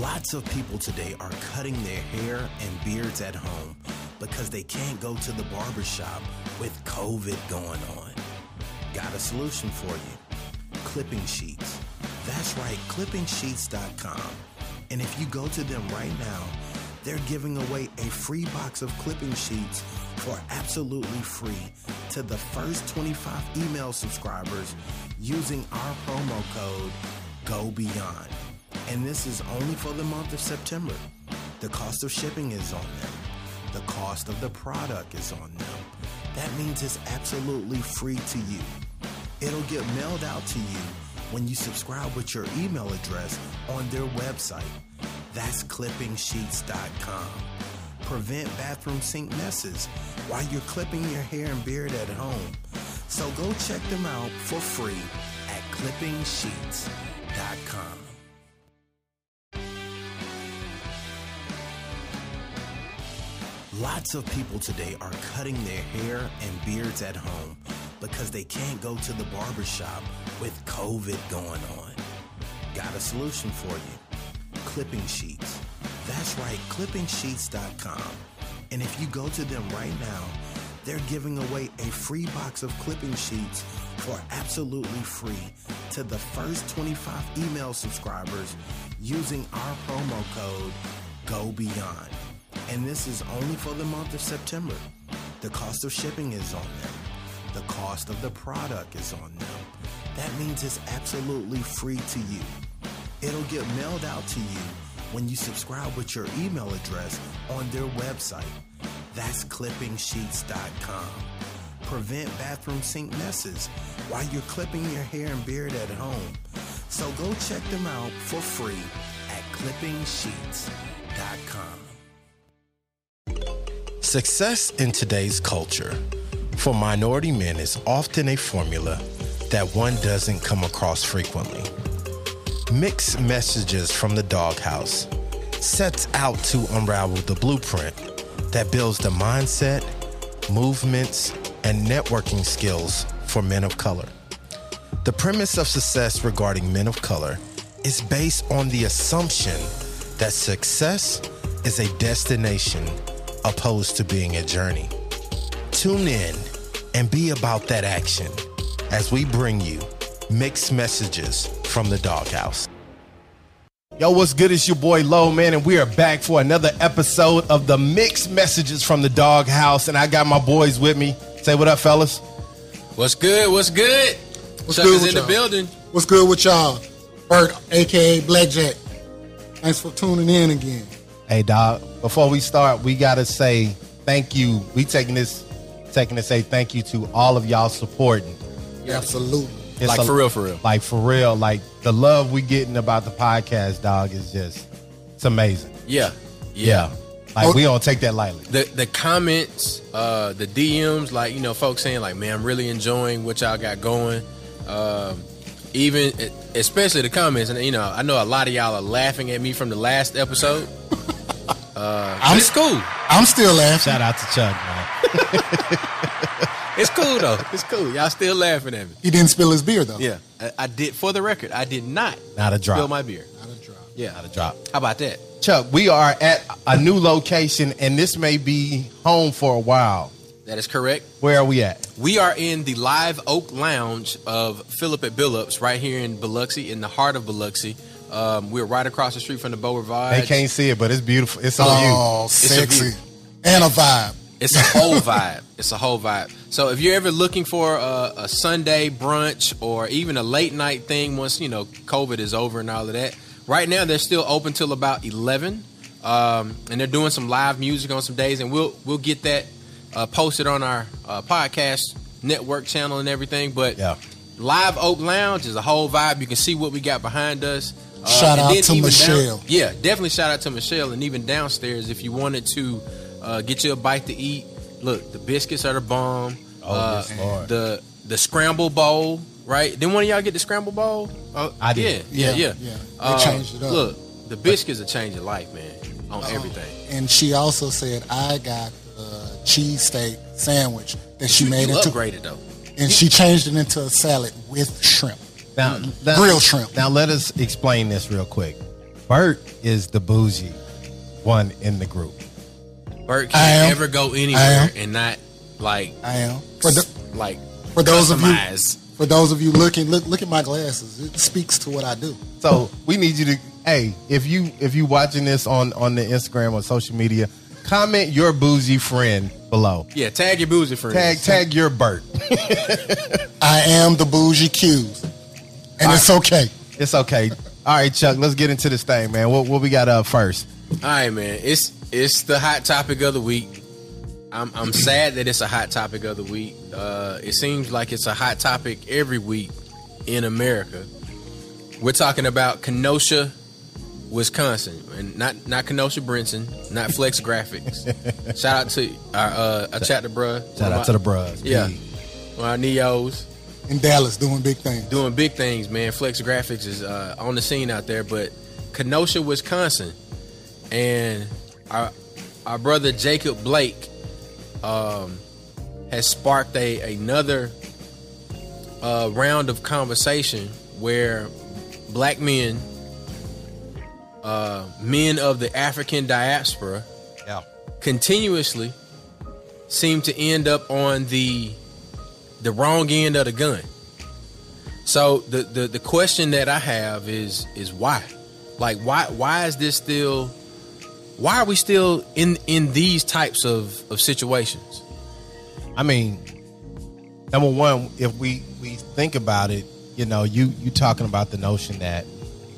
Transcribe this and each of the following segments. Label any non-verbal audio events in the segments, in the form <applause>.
Lots of people today are cutting their hair and beards at home because they can't go to the barbershop with COVID going on. Got a solution for you clipping sheets. That's right, clippingsheets.com. And if you go to them right now, they're giving away a free box of clipping sheets for absolutely free to the first 25 email subscribers using our promo code GOBEYOND. And this is only for the month of September. The cost of shipping is on them. The cost of the product is on them. That means it's absolutely free to you. It'll get mailed out to you when you subscribe with your email address on their website. That's clippingsheets.com. Prevent bathroom sink messes while you're clipping your hair and beard at home. So go check them out for free at clippingsheets.com. Lots of people today are cutting their hair and beards at home because they can't go to the barbershop with COVID going on. Got a solution for you clipping sheets. That's right, clippingsheets.com. And if you go to them right now, they're giving away a free box of clipping sheets for absolutely free to the first 25 email subscribers using our promo code GOBEYOND. And this is only for the month of September. The cost of shipping is on them. The cost of the product is on them. That means it's absolutely free to you. It'll get mailed out to you when you subscribe with your email address on their website. That's clippingsheets.com. Prevent bathroom sink messes while you're clipping your hair and beard at home. So go check them out for free at clippingsheets.com. Success in today's culture for minority men is often a formula that one doesn't come across frequently. Mixed Messages from the Dawghouse sets out to unravel the blueprint that builds the mindset, movements, and networking skills for men of color. The premise of success regarding men of color is based on the assumption that success is a destination opposed to being a journey. Tune in and be about that action as we bring you mixed messages from the doghouse. Yo, what's good? It's your boy Low Man, and we are back for another episode of the mixed messages from the doghouse. And I got my boys with me. Say what up, fellas. What's good? What's good? What's Chuck good with in the y'all? building. What's good with y'all? Bert, aka Blackjack. Thanks for tuning in again. Hey, dog. Before we start, we gotta say thank you. We taking this, taking to say thank you to all of y'all supporting. Absolutely. It's Like, for real, for real. Like for real. Like the love we getting about the podcast, dog, is just it's amazing. Yeah. Yeah. Like Oh. we don't take that lightly. The the comments, uh, the DMs, like you know, folks saying like, "Man, I'm really enjoying what y'all got going." Um, even especially the comments, and you know, I know a lot of y'all are laughing at me from the last episode. <laughs> Uh, I'm- it's cool. I'm still laughing. Shout out to Chuck, man. <laughs> It's cool though. It's cool. Y'all still laughing at me. He didn't spill his beer though. Yeah, I, I did. For the record, I did not Not a drop. spill my beer. Not a drop. Yeah, Not a drop. How about that? Chuck, we are at a new location, and this may be home for a while. That is correct. Where are we at? We are in the Live Oak Lounge of Philip at Billups, right here in Biloxi, in the heart of Biloxi. Um, we're right across the street from the Beau Rivage. They can't see it, but it's beautiful. It's on Oh, a sexy. view. And a vibe. It's a whole vibe. It's a whole vibe. So if you're ever looking for a, a Sunday brunch or even a late night thing, once you know COVID is over and all of that, right now they're still open till about eleven, um, and they're doing some live music on some days, and we'll we'll get that uh, posted on our uh, podcast network channel and everything. But Yeah. Live Oak Lounge is a whole vibe. You can see what we got behind us. Uh, Shout out to Michelle. yeah, definitely shout out to Michelle. And even downstairs, if you wanted to uh, get you a bite to eat, look, the biscuits are the bomb. Oh, uh, yes, The the scramble bowl, right? Didn't one of y'all get the scramble bowl? Oh, I did. Yeah, yeah, Yeah, yeah. yeah. They changed it up. Look, the biscuits are changing life, man, on Uh-huh. everything. And she also said I got cheesesteak sandwich that she You, made you into upgraded though. and she changed it into a salad with shrimp. Now, Grilled shrimp. Now let us explain this real quick. Bert is the bougie one in the group. Bert can't ever go anywhere and not like I am. For, the, like for those of you customize. for those of you looking, look look at my glasses. It speaks to what I do. So we need you to hey, if you if you watching this on on the Instagram or social media, comment your boozy friend below. Yeah, tag your boozy friend. Tag tag your Bert. <laughs> I am the bougie cues, and it's okay. It's okay. All right, Chuck, let's get into this thing, man. What what we got up first? All right, man. It's it's the hot topic of the week. I'm I'm sad that it's a hot topic of the week. Uh, it seems like it's a hot topic every week in America. We're talking about Kenosha, Wisconsin, and not not Kenosha Brinson, not Flex Graphics. <laughs> Shout out to our uh, our chat to bruh. Shout out to the bros. yeah, P. Our neos In Dallas, doing big things. doing big things, man. Flex Graphics is uh, on the scene out there, but Kenosha, Wisconsin, and our our brother Jacob Blake um, has sparked a another uh, round of conversation where black men, uh, men of the African diaspora, Yeah. continuously seem to end up on the the wrong end of the gun. So the, the the question that I have is is why? Like why why is this still why are we still in in these types of of situations? I mean, number one, if we we think about it, you know, you you talking about the notion that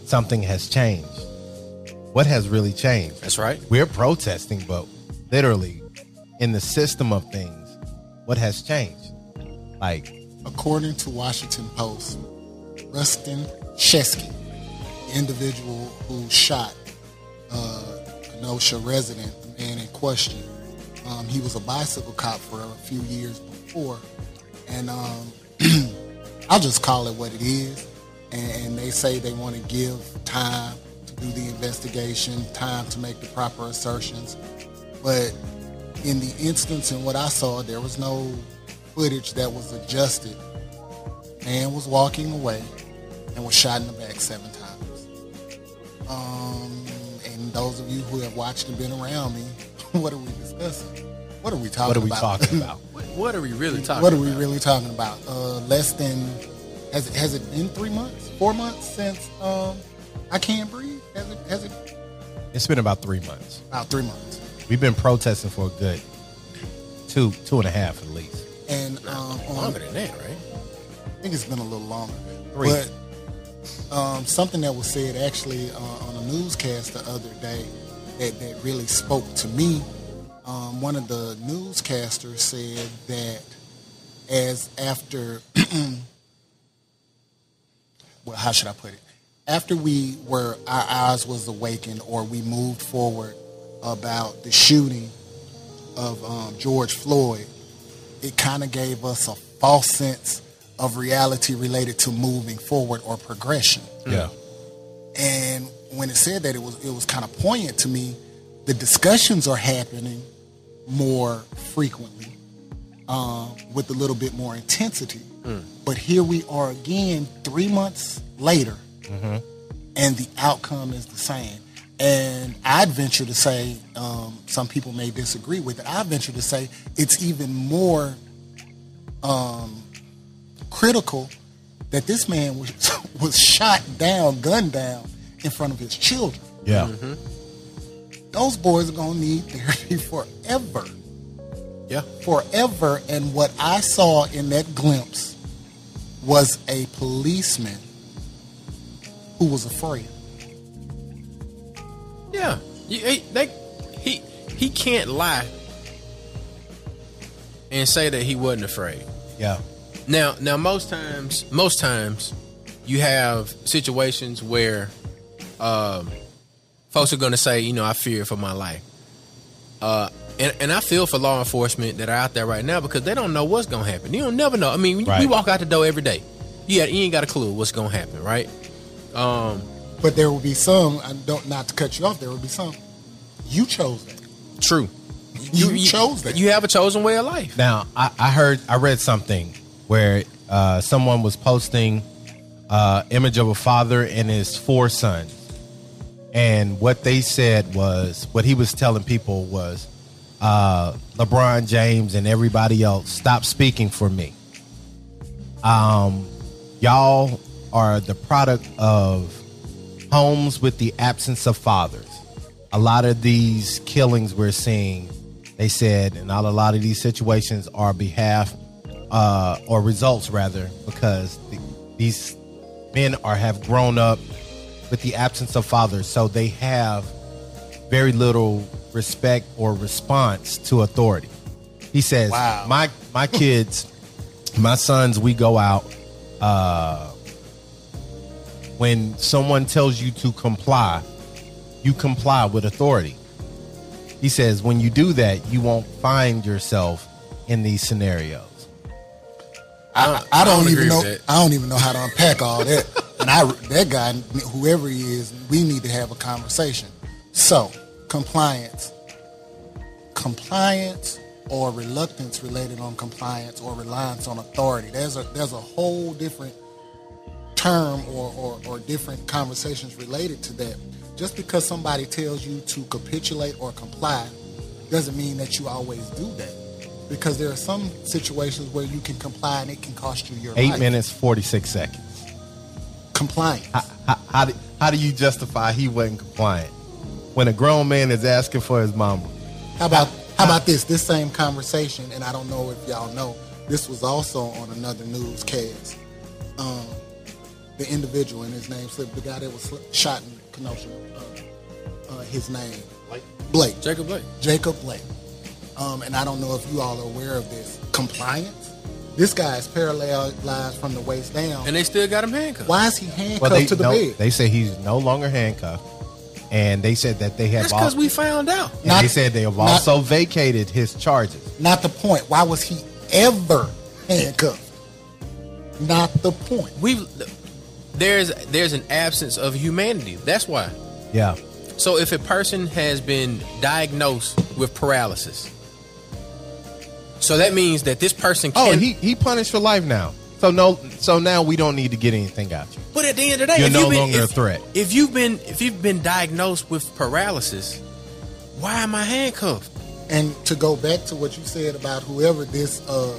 something has changed. What has really changed? That's right. We're protesting, but literally, in the system of things, what has changed? Like, According to Washington Post, Rusten Sheskey, the individual who shot uh, Kenosha resident, the man in question, um, he was a bicycle cop for a few years before, and um, <clears throat> I'll just call it what it is. And, and they say they want to give time to do the investigation, time to make the proper assertions, but in the instance in what I saw, there was no footage that was adjusted. Man was walking away and was shot in the back seven times. Um, and those of you who have watched and been around me, <laughs> what are we discussing? What are we talking what are we about? talking <laughs> about? What, are we really talking what are we about? really talking about? Uh, less than has it has it been three months, four months since um, I can't breathe? Has it has it it's been about three months. about three months? We've been protesting for a good two, two and a half at least. And um, on, Longer than that, right? I think it's been a little longer. Three. But um, something that was said actually uh, on a newscast the other day that, that really spoke to me. Um, one of the newscasters said that as after, <clears throat> well, how should I put it? After we were, our eyes was awakened or we moved forward about the shooting of um, George Floyd, it kind of gave us a false sense of reality related to moving forward or progression. Yeah. And when it said that, it was it was kind of poignant to me. The discussions are happening more frequently, um, with a little bit more intensity. But here we are again, three months later, and the outcome is the same. And I'd venture to say, um, some people may disagree with it. I venture to say it's even more um, critical that this man was <laughs> was shot down, gunned down in front of his children. Yeah. Those boys are gonna need therapy <laughs> forever, Yeah. forever. And what I saw in that glimpse was a policeman who was afraid. Yeah. He, they, he he can't lie and say that he wasn't afraid. Yeah. Now, now most times, most times, you have situations where um, folks are going to say, you know, I fear for my life. Uh, and, and I feel for law enforcement that are out there right now because they don't know what's going to happen. You don't never know. I mean, Right. you walk out the door every day, you, got, you ain't got a clue what's going to happen, right? Um, But there will be some. I don't not to cut you off. There will be some. You chose that. true. You, chose that. You have a chosen way of life. Now, I, I heard, I read something where uh, someone was posting uh, image of a father and his four sons, And what they said was, what he was telling people was, uh, LeBron James and everybody else, stop speaking for me. Um, y'all are the product of homes with the absence of fathers. A lot of these killings we're seeing, they said, and not a lot of these situations are behalf uh, or results rather, because the, these men are have grown up with the absence of fathers, so they have very little respect or response to authority. He says, Wow. "My my kids, my sons, we go out. Uh, when someone tells you to comply, you comply with authority." He says, "When you do that, you won't find yourself in these scenarios." I, I don't, don't even know. I don't even know how to unpack all that. <laughs> and I, that guy, whoever he is, we need to have a conversation. So, compliance, compliance, or reluctance related on compliance or reliance on authority. There's a there's a whole different term or, or, or different conversations related to that. Just because somebody tells you to capitulate or comply doesn't mean that you always do that. Because there are some situations where you can comply and it can cost you your Eight life. minutes, forty six seconds. Compliance. How, how, how, do, how do you justify he wasn't compliant when a grown man is asking for his mama? How about how about this? This same conversation, and I don't know if y'all know, this was also on another newscast. Um, the individual and his name slipped. The guy that was sli- shot in Kenosha. Uh, uh, his name Blake. Jacob Blake. Jacob Blake. Um, and I don't know if you all are aware of this. Compliance. This guy is paralyzed from the waist down. And they still got him handcuffed. Why is he handcuffed Well, they to the no, bed? they say he's no longer handcuffed, and they said that they have. That's because we found out. and Not- they said they have not- also vacated his charges. Not the point. Why was he ever handcuffed? Not the point. We there's there's an absence of humanity. That's why. Yeah, So if a person has been diagnosed with paralysis, so that means that this person Oh, can. and he he punished for life now. So no, so now we don't need to get anything out you. but at the end of the day, You're if no you've been, longer a threat. If you've been if you've been diagnosed with paralysis, why am I handcuffed? And to go back to what you said about whoever this uh,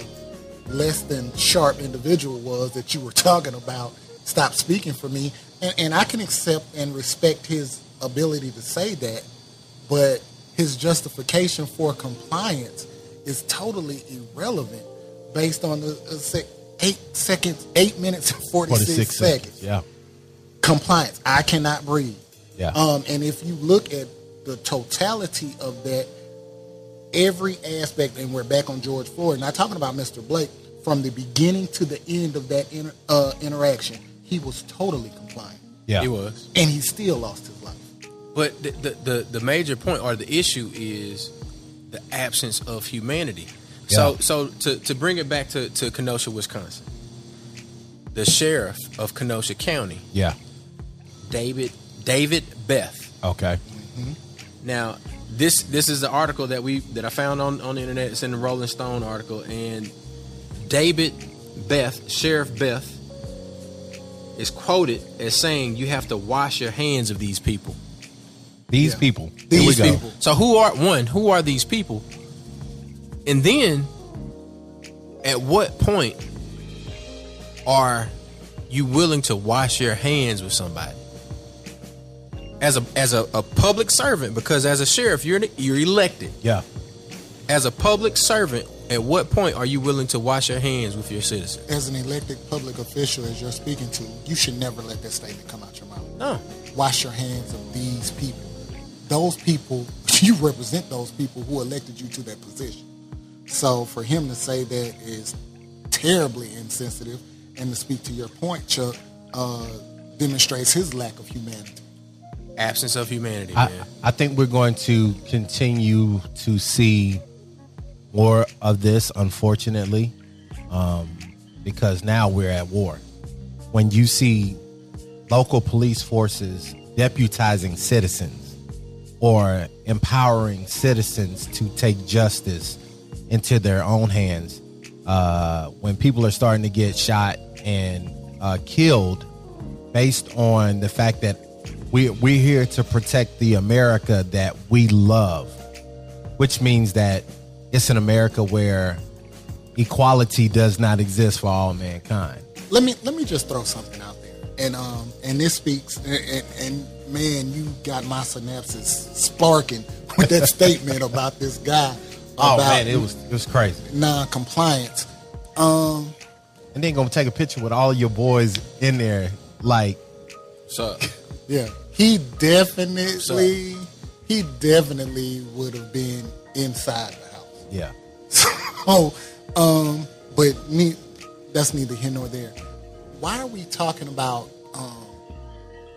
less than sharp individual was that you were <laughs> talking about, stop speaking for me. And, and I can accept and respect his ability to say that, but his justification for compliance is totally irrelevant based on the uh, sec- eight seconds, eight minutes and 46, Forty six seconds. seconds. Yeah, Compliance. I cannot breathe. yeah. Um, and if you look at the totality of that, every aspect, and we're back on George Floyd, not talking about Mr. Blake, from the beginning to the end of that inter, uh, interaction, he was totally compliant, yeah. He was. and he still lost his life. But the, the, the, the major point or the issue is the absence of humanity. So Yeah. so to, to bring it back to, to Kenosha, Wisconsin, the sheriff of Kenosha County, Yeah. David David Beth. Okay. Mm-hmm. Now this this is the article that we that I found on, on the internet. It's in the Rolling Stone article, and David Beth, Sheriff Beth, is quoted as saying, "You have to wash your hands of these people." These Yeah. people. These people. So who are one? Who are these people? And then, at what point are you willing to wash your hands with somebody? As a as a, a public servant, because as a sheriff, you're you're elected. Yeah. As a public servant, at what point are you willing to wash your hands with your citizens? As an elected public official, as you're speaking to, you should never let that statement come out your mouth. No. Wash your hands of these people. Those people, <laughs> you represent those people who elected you to that position. So for him to say that is terribly insensitive, and to speak to your point, Chuck, uh, demonstrates his lack of humanity. Absence of humanity, I, man. I think we're going to continue to see more of this, unfortunately, um, because now we're at war. When you see local police forces deputizing citizens or empowering citizens to take justice into their own hands, uh, when people are starting to get shot and uh, killed based on the fact that we we're here to protect the America that we love, which means that it's an America where equality does not exist for all mankind. let me let me just throw something out there, and um, and this speaks, and, and, and man, you got my synapses sparking with that statement about this guy. <laughs> Oh man, it was it was crazy. non-compliance. Um, And then gonna take a picture with all your boys in there, like So <laughs> yeah, he definitely, he definitely would have been inside the house. Yeah, So, <laughs> um, but ne- that's neither here nor there. Why are we talking about um,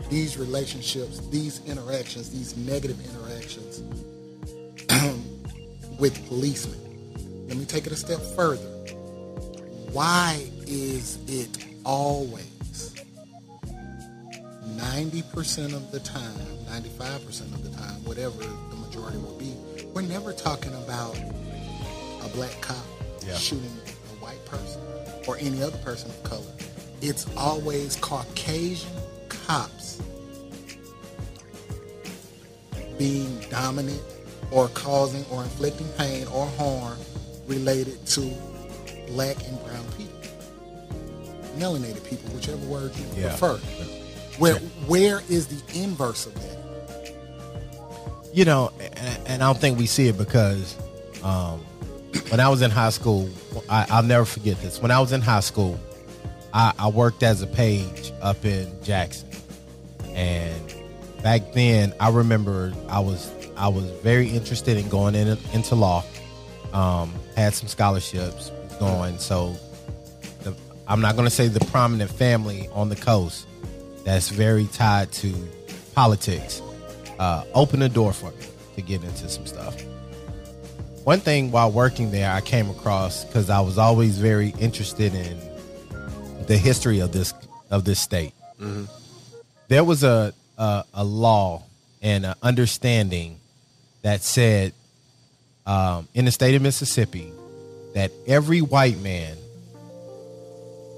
these relationships, these interactions, these negative interactions <clears throat> with policemen? Let me take it a step further. Why is it always 90% of the time, 95% of the time, whatever the majority will be, we're never talking about a black cop Yeah. shooting a white person or any other person of color. It's always Caucasian cops being dominant or causing or inflicting pain or harm related to black and brown people. Melanated people, whichever word you Yeah. prefer. Where where is the inverse of that? you know, and, and I don't think we see it because um, when I was in high school, I, I'll never forget this. When I was in high school, I, I worked as a page up in Jackson, and back then, I remember I was I was very interested in going in, into law. Um, had some scholarships going, so the, I'm not going to say the prominent family on the coast that's very tied to politics uh, opened the door for me to get into some stuff. One thing while working there, I came across because I was always very interested in the history of this of this state. There was a, a a law and an understanding that said um, in the state of Mississippi that every white man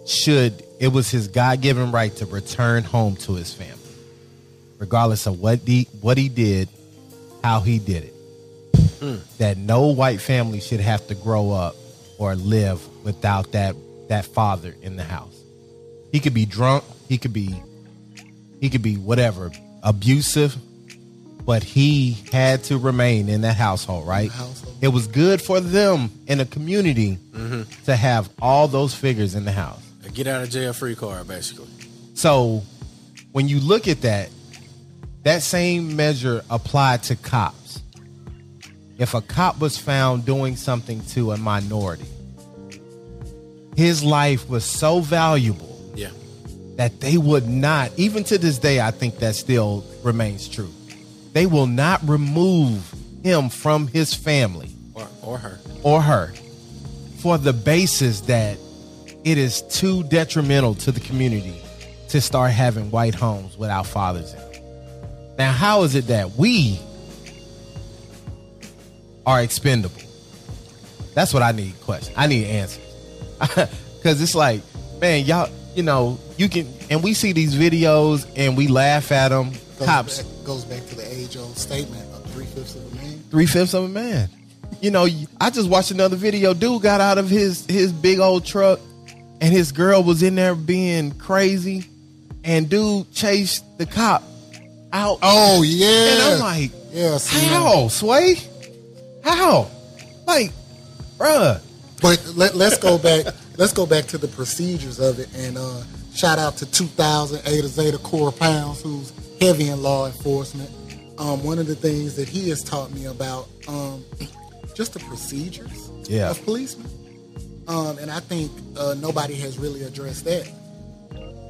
should it was his God given right to return home to his family regardless of what he what he did, how he did it. Mm. That no white family should have to grow up or live without that that father in the house. He could be drunk, he could be he could be whatever, abusive, but he had to remain in that household, right? household. It was good for them in a community mm-hmm. to have all those figures in the house. a get out of jail free card, basically. So when you look at that, that same measure applied to cops. If a cop was found doing something to a minority, his life was so valuable Yeah. that they would not, even to this day, I think that still remains true. They will not remove him from his family Or or her. or her for the basis that it is too detrimental to the community to start having white homes without fathers in. Now, how is it that we are expendable? That's what I need question. I need answers. <laughs> Cause it's like, man, y'all, you know, you can and we see these videos and we laugh at them. Goes Cops back, goes back to the age old statement of three fifths of a man. three fifths of a man. You know, I just watched another video. Dude got out of his his big old truck, and his girl was in there being crazy, and dude chased the cop out. Oh yeah, and I'm like, yeah, how, Sway? How? Like, bruh. But let, let's go back. <laughs> let's go back to the procedures of it, and uh, shout out to 2000 Ada Zeta Core Pounds, who's heavy in law enforcement. Um, one of the things that he has taught me about um, just the procedures Yeah. of policemen, um, and I think uh, nobody has really addressed that.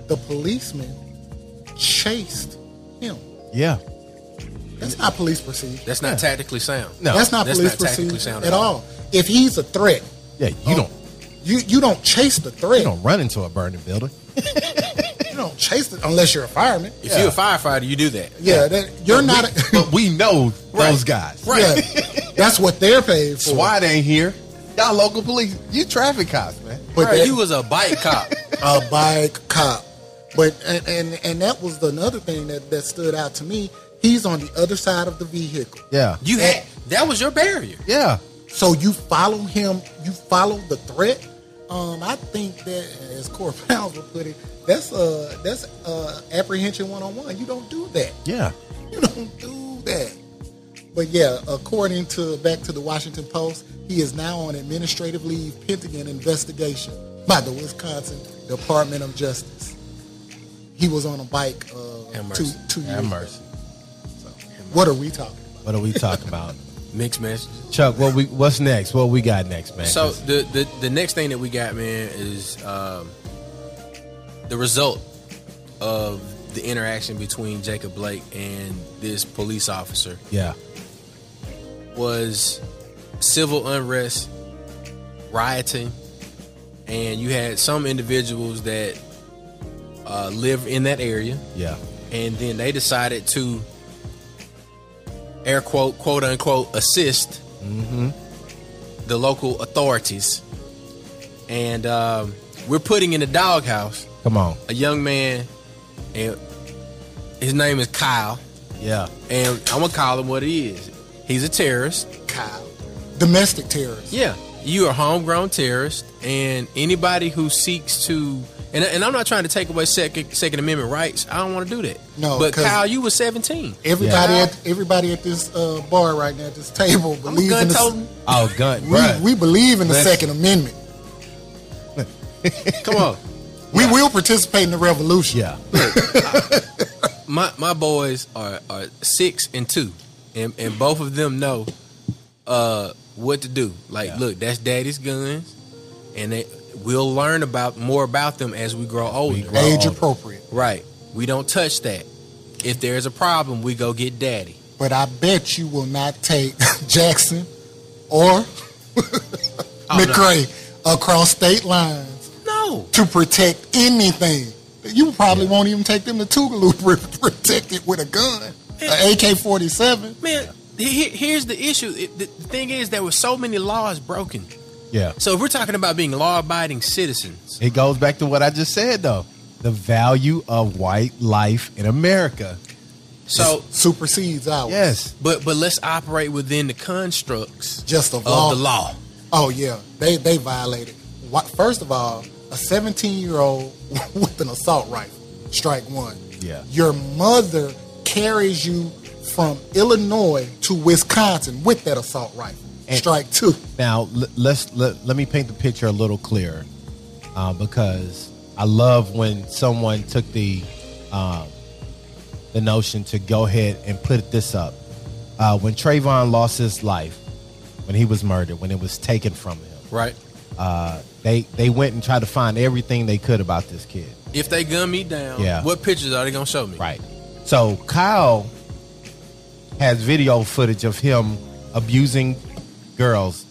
The policeman chased him. Yeah. That's not police procedure. That's not tactically sound. No. That's not that's police not tactically procedure sound at at all. all. If he's a threat, Yeah. You Oh. don't you you don't chase the threat. you don't run into a burning building. <laughs> You don't chase it unless you're a fireman. If you're a firefighter, you do that. Yeah, that, you're not. A, but we know <laughs> those guys. yeah, <laughs> that's what they're paid for. SWAT ain't here. Y'all local police. You traffic cops, man. But Right, that- you was a bike cop. a bike cop. But and, and and that was another thing that that stood out to me. He's on the other side of the vehicle. Yeah. You had that was your barrier. Yeah. So you follow him, you follow the threat. Um, I think that, as Core <laughs> Pounds would put it, that's uh that's uh apprehension one on one. You don't do that. Yeah. You don't do that. But yeah, according to back to the Washington Post, he is now on administrative leave pending an investigation by the Wisconsin Department of Justice. He was on a bike uh, Have two mercy. two years. Have mercy. What are we talking about? What are we talking about? <laughs> Mixed messages. Chuck, what we what's next? What we got next, man? So the, the the next thing that we got, man, is um, the result of the interaction between Jacob Blake and this police officer yeah. was civil unrest, rioting, and you had some individuals that uh, live in that area, Yeah. and then they decided to air quote quote unquote assist the local authorities, and um, we're putting in the doghouse Come on. a young man, and his name is Kyle, Yeah. and I'm gonna call him what he is. He's a terrorist. Kyle, domestic terrorist. Yeah, you are a homegrown terrorist, and anybody who seeks to and, and I'm not trying to take away second Second Amendment rights. I don't want to do that. No, but Kyle, you were 17. Everybody Yeah. at everybody at this uh, bar right now at this table I'm believes in the, toting. Oh, gun. we, we believe in the Let's- Second Amendment. Come on, <laughs> We will participate in the revolution. yeah. <laughs> my my boys are, are six and two, and and both of them know uh, what to do. Like, Yeah. look, that's daddy's guns, and they we'll learn about more about them as we grow older. We grow Age older. appropriate. Right. We don't touch that. If there's a problem, we go get daddy. But I bet you will not take <laughs> Jackson or oh, McRae across state lines No. to protect anything. You probably won't even take them to Tougaloo <laughs> to protect it with a gun, an AK forty seven. Man, he- here's the issue. It, the the thing is, there were so many laws broken. Yeah. So if we're talking about being law-abiding citizens, It goes back to what I just said, though. The value of white life in America. so Supersedes ours. Yes. but but let's operate within the constructs Just of of law. the law. Oh yeah, they they violated. Wha- First of all, a 17 year old <laughs> with an assault rifle, strike one. Yeah. Your mother carries you from Illinois to Wisconsin with that assault rifle, And- strike two. Now l- let's let, let me paint the picture a little clearer, uh, because I love when someone took the um, the notion to go ahead and put this up. Uh, when Trayvon lost his life, when he was murdered, when it was taken from him, Right. uh, they they went and tried to find everything they could about this kid. If they gun me down, Yeah. what pictures are they gonna show me? Right. So Kyle has video footage of him abusing girls,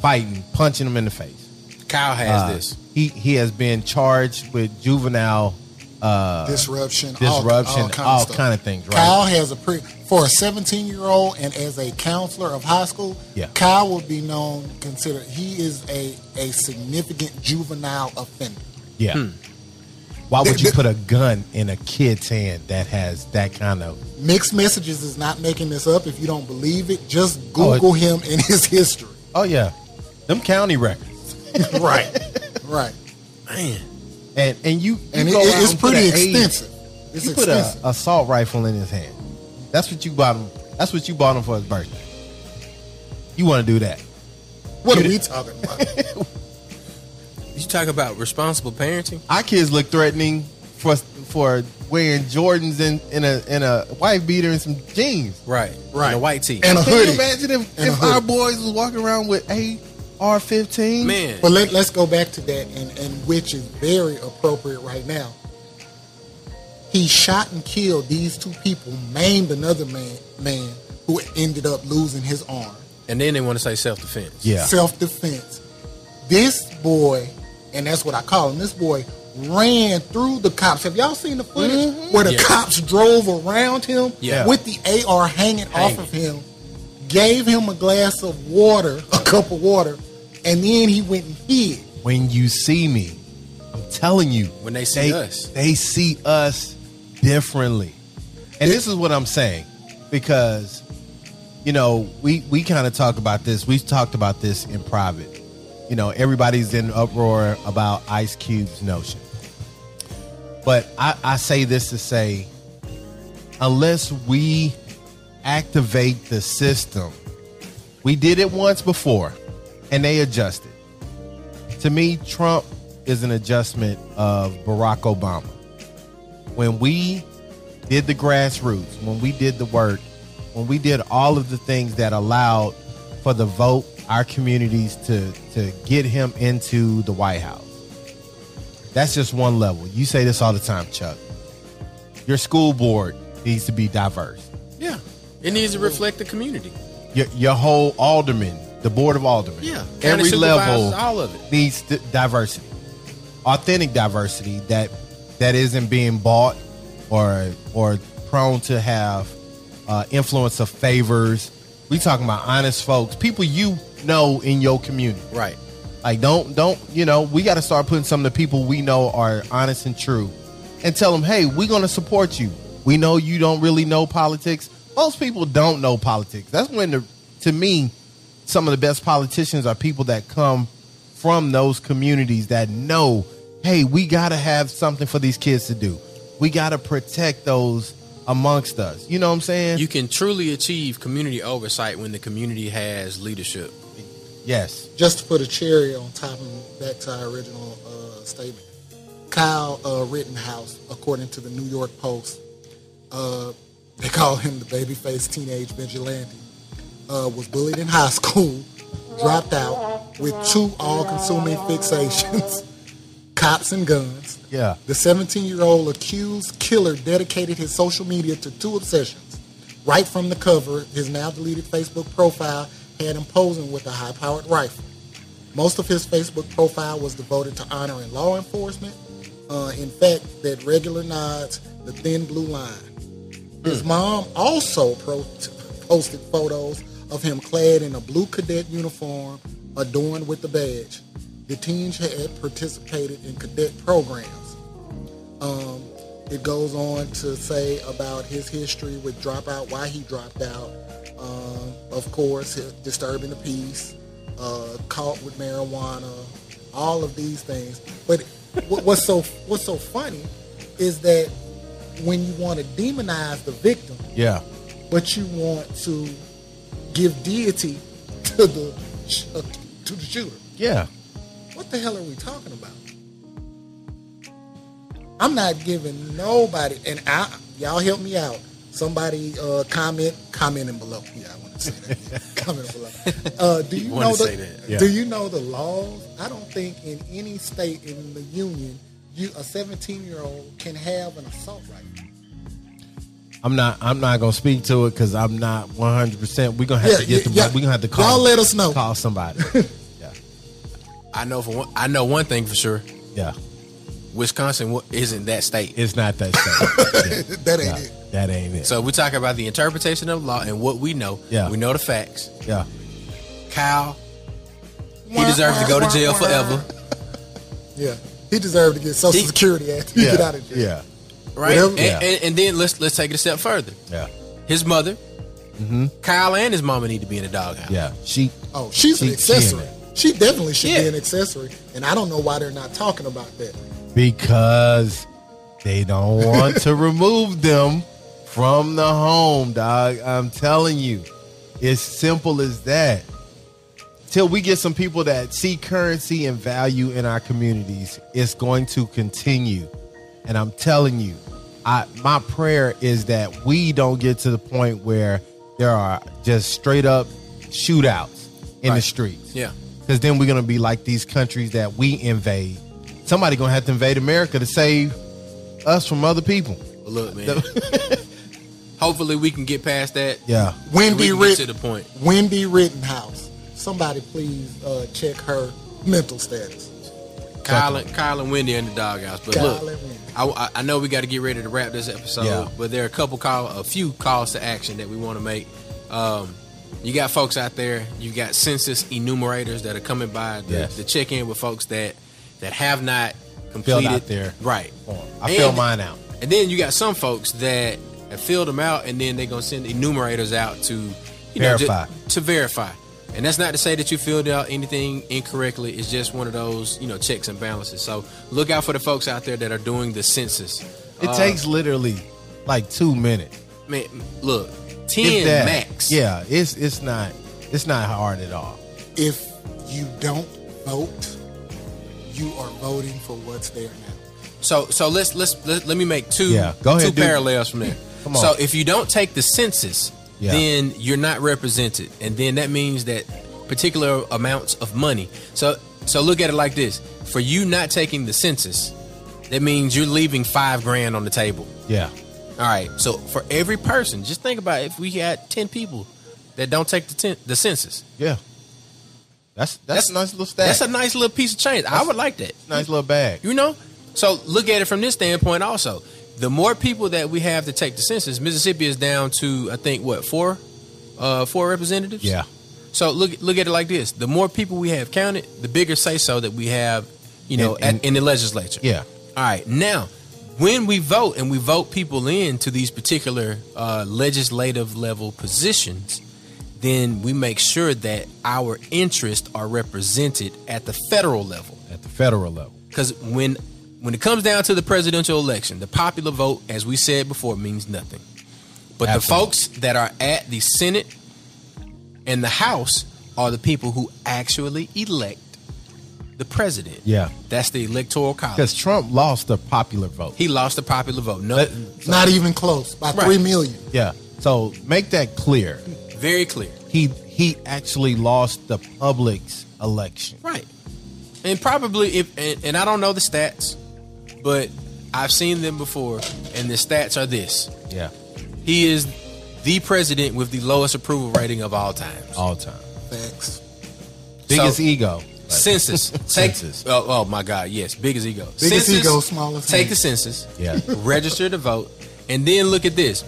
fighting, punching them in the face. Kyle has Uh, this. He he has been charged with juvenile uh, disruption, disruption, all, all, kind, of kind of things. Right. Kyle has a pre for a 17 year old and as a counselor of high school. Yeah. Kyle would be known considered he is a a significant juvenile offender. yeah. Hmm. Why would you put a gun in a kid's hand that has that kind of? Mixed Messages is not making this up. If you don't believe it, just Oh, it- Google him and his history. Oh yeah, them county records. <laughs> right, right. Man. And and you, you And it, it's pretty an age- extensive. It's you put a assault rifle in his hand. That's what you bought him. That's what you bought him for his birthday. You want to do that? what are we talking about? <laughs> You talk about responsible parenting? Our kids look threatening for for wearing Jordans in, in a in a wife beater and some jeans. Right. Right. And a white tee. And a Can hoodie. you imagine if, And a if our boys was walking around with AR fifteen? Man. But let, let's go back to that, and, and which is very appropriate right now. He shot and killed these two people, maimed another man, man who ended up losing his arm. And then they want to say self defense. Yeah. Self defense. This boy, and that's what I call him. This boy ran through the cops. Have y'all seen the footage mm-hmm. where the Yeah. cops drove around him Yeah. with the AR hanging off of him? Gave him a glass of water, a cup of water, and then he went and hid. When you see me, I'm telling you, When they see they, us. they see us differently. And this is what I'm saying because you know, we we kind of talk about this. We've talked about this in private. You know, everybody's in uproar about Ice Cube's notion. But I, I say this to say, unless we activate the system, we did it once before and they adjusted. To me, Trump is an adjustment of Barack Obama. When we did the grassroots, when we did the work, when we did all of the things that allowed for the vote, our communities to to get him into the White House. That's just one level. You say this all the time, Chuck. Your school board needs to be diverse. Yeah. It needs to reflect the community. Your, your whole alderman, the board of aldermen, Yeah. Every level, all of it. needs di- diversity, authentic diversity that that isn't being bought or or prone to have uh, influence of favors. We talking about honest folks, people you know in your community. Right. Like don't don't you know we got to start putting some of the people we know are honest and true, and tell them, hey, we're going to support you. We know you don't really know politics. Most people don't know politics. That's when the to me, some of the best politicians are people that come from those communities that know, hey, we got to have something for these kids to do. We got to protect those amongst us. You know what I'm saying? You can truly achieve community oversight when the community has leadership. Yes. just to put a cherry on top and back to our original uh, statement. Kyle uh, Rittenhouse, according to the New York Post, uh, they call him the babyface teenage vigilante, uh, was bullied in high school, dropped out with two all-consuming fixations, <laughs> cops and guns. Yeah. The 17-year-old accused killer dedicated his social media to two obsessions. Right from the cover, his now deleted Facebook profile had him posing with a high-powered rifle. Most of his Facebook profile was devoted to honoring law enforcement. Uh, in fact, that regular nods the thin blue line. His mom also pro- posted photos of him clad in a blue cadet uniform adorned with the badge. The teens had participated in cadet programs. Um, it goes on to say about his history with dropout, why he dropped out. Um, of course, disturbing the peace, uh, caught with marijuana, all of these things. But what's so what's so funny is that when you want to demonize the victim, Yeah. but you want to give deity to the uh, to the shooter. Yeah. What the hell are we talking about? I'm not giving nobody, and I, y'all help me out. Somebody uh, comment, commenting below. Yeah, I want to say that. <laughs> comment below. Uh, do you, <laughs> wanna know the? say that. Yeah. Do you know the laws? I don't think in any state in the union, you a 17 year old can have an assault rifle. I'm not. I'm not gonna speak to it because I'm not 100. percent We're gonna have Yeah, to get the. yeah, We're gonna have to call. y'all let us know. Call somebody. <laughs> yeah. I know for one, I know one thing for sure. Yeah. Wisconsin isn't that state. It's not that state. <laughs> that ain't Yeah, it. that ain't it. So we talk about the interpretation of law and what we know. Yeah. We know the facts. yeah. Kyle, he deserves to go to jail forever. <laughs> Yeah, he deserved to get Social He- Security after he Yeah. <laughs> get out of jail. Yeah. Right? And, Yeah. and, and then let's let's take it a step further. Yeah. His mother, mm-hmm. Kyle and his mama need to be in the doghouse. Yeah. She. Oh, she's an She- she in accessory. it. She definitely should be an accessory, and I don't know why they're not talking about that. Because they don't want to <laughs> remove them from the home, dog. I'm telling you. It's simple as that. Till we get some people that see currency and value in our communities, it's going to continue. And I'm telling you, I my prayer is that we don't get to the point where there are just straight up shootouts in the streets. Yeah. Because then we're gonna be like these countries that we invade. Somebody gonna have to invade America to save us from other people. But look, man. <laughs> hopefully we can get past that. Yeah. Wendy We Ritt- to the point. Wendy Rittenhouse. Somebody please uh, check her mental status. Kyle and, Kyle and Wendy in the doghouse. But Kyle look. I, I- I know we got to get ready to wrap this episode, Yeah. but there are a couple call, a few calls to action that we want to make. Um, you got folks out there. You got census enumerators that are coming by to, Yes. to check in with folks that that have not completed out there. Right. form. I And- fill mine out. And then you got some folks that have filled them out, and then they're gonna send enumerators out to you know, ju- Verify. to verify. And that's not to say that you filled out anything incorrectly. It's just one of those you know checks and balances. So look out for the folks out there that are doing the census. It Uh, takes literally like two minutes. man, look, ten that. max. Yeah, it's it's not it's not hard at all. If you don't vote, you are voting for what's there now. So so let's let's let, let me make two Yeah, go ahead, two dude. parallels from there. Come on. So if you don't take the census, Yeah. then you're not represented, and then that means that particular amounts of money. So so look at it like this: for you not taking the census, that means you're leaving five grand on the table. Yeah. All right. So for every person, just think about if we had ten people that don't take the ten, the census. Yeah. That's that's, a nice little stat. That's a nice little piece of change. I would like that. nice little bag. You know? So look at it from this standpoint also. The more people that we have to take the census, Mississippi is down to I think what, four? Uh four representatives? Yeah. So look look at it like this. The more people we have counted, the bigger say so that we have, you know, And- and- at, in the legislature. Yeah. All right. Now, when we vote and we vote people in to these particular uh, legislative level positions, then we make sure that our interests are represented at the federal level. At the federal level. Because when when it comes down to the presidential election, the popular vote, as we said before, means nothing. But Absolutely. the folks that are at the Senate and the House are the people who actually elect the president. Yeah. That's the electoral college. Because Trump lost the popular vote. He lost the popular vote. No, That- Not even close by Right. three million. yeah. So make that clear. Very clear. He he actually lost the public's election. Right. And probably if and, and I don't know the stats, but I've seen them before, and the stats are this: Yeah. he is the president with the lowest approval rating of all times. All time. Facts. Biggest So- ego. <laughs> Census. <laughs> Take, Census. Oh, oh my God, yes, biggest ego. Biggest census, ego, smallest Take hand. the census. Yeah. <laughs> register to vote, and then look at this.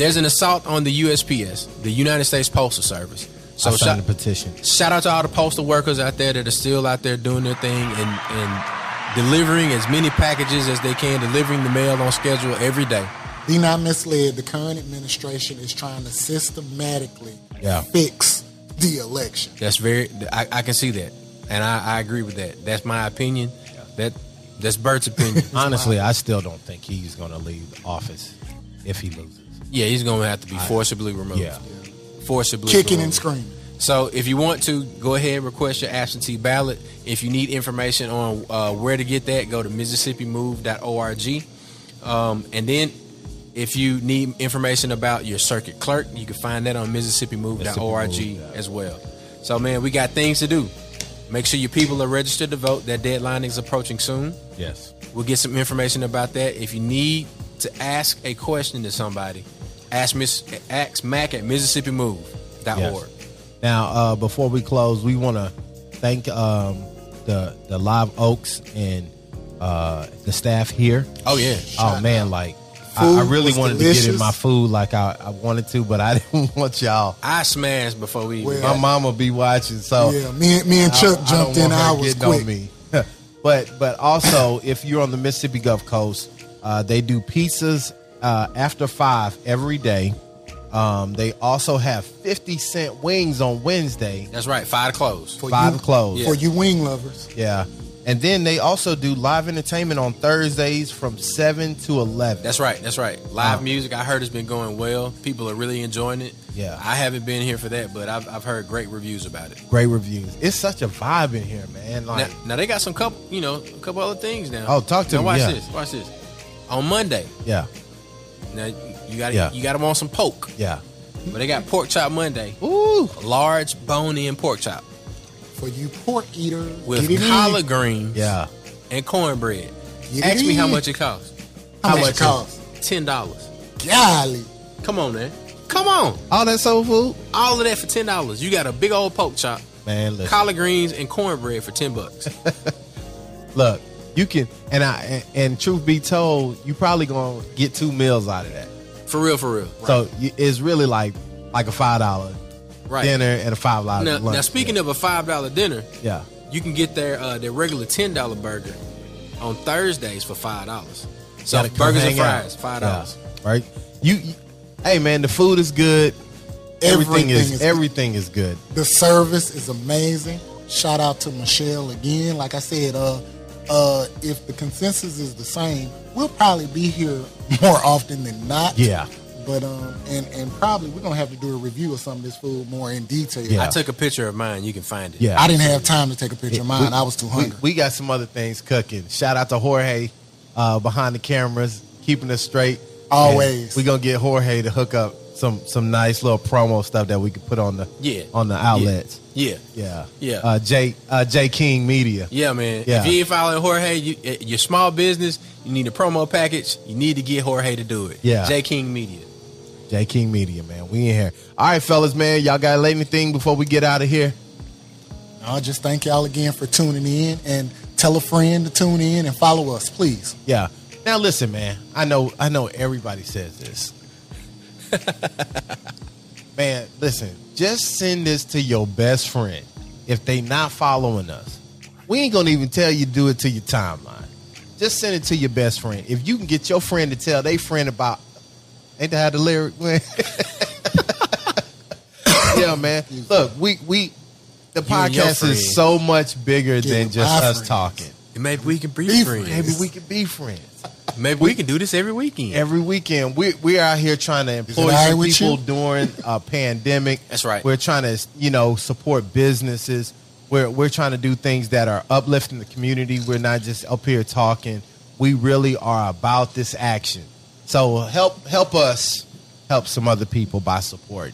There's an assault on the USPS, the United States Postal Service. So I signed shout, a petition. shout out to all the postal workers out there that are still out there doing their thing and, and delivering as many packages as they can, delivering the mail on schedule every day. Be not misled. The current administration is trying to systematically Yeah. fix the election. That's very. I, I can see that, and I, I agree with that. That's my opinion. That that's Bert's opinion. <laughs> Honestly, I still don't think he's going to leave office if he loses. Yeah, he's gonna have to be forcibly removed. Yeah. forcibly Kicking removed. and screaming. So if you want to, go ahead and request your absentee ballot. If you need information on uh, where to get that, go to MississippiMove.org. Um, and then if you need information about your circuit clerk, you can find that on MississippiMove.org Mississippi as well. So, man, we got things to do. Make sure your people are registered to vote. That deadline is approaching soon. Yes. We'll get some information about that. If you need to ask a question to somebody, ask Miss ask Mac at MississippiMove.org. Yes. Now, uh, before we close, we want to thank um, the the Live Oaks and uh, the staff here. Oh yeah. Oh man, like I, I really was wanted to get in my food like I, I wanted to, but I <laughs> didn't want y'all. I smashed before we. Well, My mama be watching, so yeah, me, and- me and Chuck I jumped don't in want her hours getting quick. on me. <laughs> but but also, if you're on the Mississippi Gulf Coast, uh, they do pizzas uh, after five every day. Um, they also have fifty cent wings on Wednesday. That's right. Five to close. For Five you, closed. For you wing lovers. Yeah. And then they also do live entertainment on Thursdays from 7 to 11. That's right. That's right. Live Uh, music. I heard it's been going well. People are really enjoying it. Yeah. I haven't been here for that, but I've, I've heard great reviews about it. Great reviews. It's such a vibe in here, man. Like, Now, now they got some couple, you know, a couple other things now. Oh, talk to now me, Watch yeah. this. Watch this. On Monday, yeah, now you got to Yeah. you got them on some poke, yeah. but they got pork chop Monday, Ooh. large bone-in pork chop For you pork eaters. with get collard greens Yeah. and cornbread. Get Ask it me how much it costs. How, much much it costs? Ten dollars. Golly. Come on, man. Come on. All that soul food? All of that for ten dollars. You got a big old pork chop, Man, listen. collard greens, and cornbread for ten bucks. <laughs> Look, you can, and I, and, and truth be told, you probably going to get two meals out of that. For real, for real. So you- it's really like like a $5 Right. dinner and a $5 Now, lunch. now speaking of a five dollar dinner, yeah. you can get their uh, their regular ten dollar burger on Thursdays for five dollars. So burgers and hang out. fries, five Yeah, dollars. right? You, you- hey man, the food is good. Everything, Everything is, is- everything is good. The service is amazing. Shout out to Michelle again. Like I said, uh, uh, if the consensus is the same, we'll probably be here more often than not. Yeah. But um, and and probably we're gonna have to do a review of some of this food more in detail. Yeah. I took a picture of mine. You can find it. Yeah, I didn't have time to take a picture of mine. We- I was too hungry. We, got some other things cooking. Shout out to Jorge uh, behind the cameras, keeping us straight. Always. And we gonna get Jorge to hook up some some nice little promo stuff that we could put on the Yeah. on the outlets. Yeah. Yeah, Yeah. Uh, J uh, J King Media. Yeah, man. Yeah. If you ain't following Jorge, you, eh, your small business, you need a promo package. You need to get Jorge to do it. Yeah. J King Media. J King Media, man. We in here. All right, fellas, man. Y'all got anything before we get out of here? I'll just thank y'all again for tuning in and tell a friend to tune in and follow us, please. Yeah. Now listen, man. I know I know everybody says this. <laughs> man, listen. Just send this to your best friend if they not following us. We ain't gonna even tell you to do it to your timeline. Just send it to your best friend. If you can get your friend to tell their friend about ain't that how the lyric went? <laughs> yeah, man. Look, we we the You podcast is so much bigger Yeah, than just us friends. talking. Maybe we can be, Be friends. friends. Maybe we can be friends. Maybe we can do this every weekend. Every weekend, we we're out here trying to employ some people <laughs> during a pandemic. That's right. We're trying to, you know, support businesses. We're we're trying to do things that are uplifting the community. We're not just up here talking. We really are about this action. So help help us help some other people by support.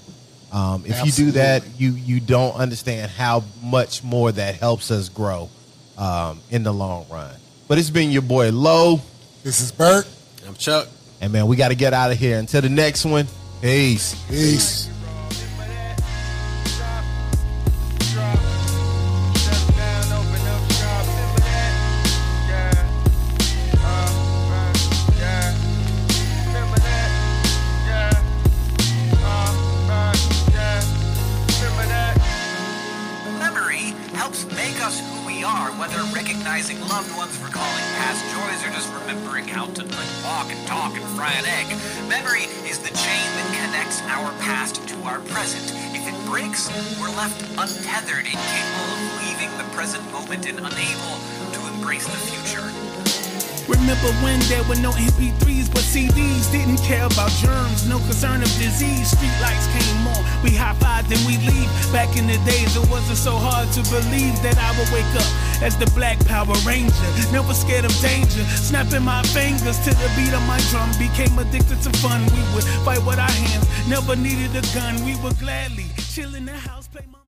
Um, if you do that, you you don't understand how much more that helps us grow um, in the long run. But it's been your boy Low. This is Bert. I'm Chuck. And man, we got to get out of here. Until the next one, peace. Peace. We're left untethered, incapable of leaving the present moment and unable to embrace the future. Remember when there were no MP3s but CDs? Didn't care about germs, no concern of disease. Street lights came on, we high fived and we leave. Back in the days, it wasn't so hard to believe that I would wake up as the Black Power Ranger. Never scared of danger, snapping my fingers to the beat of my drum. Became addicted to fun. We would fight with our hands, never needed a gun. We would gladly chill in the house, play my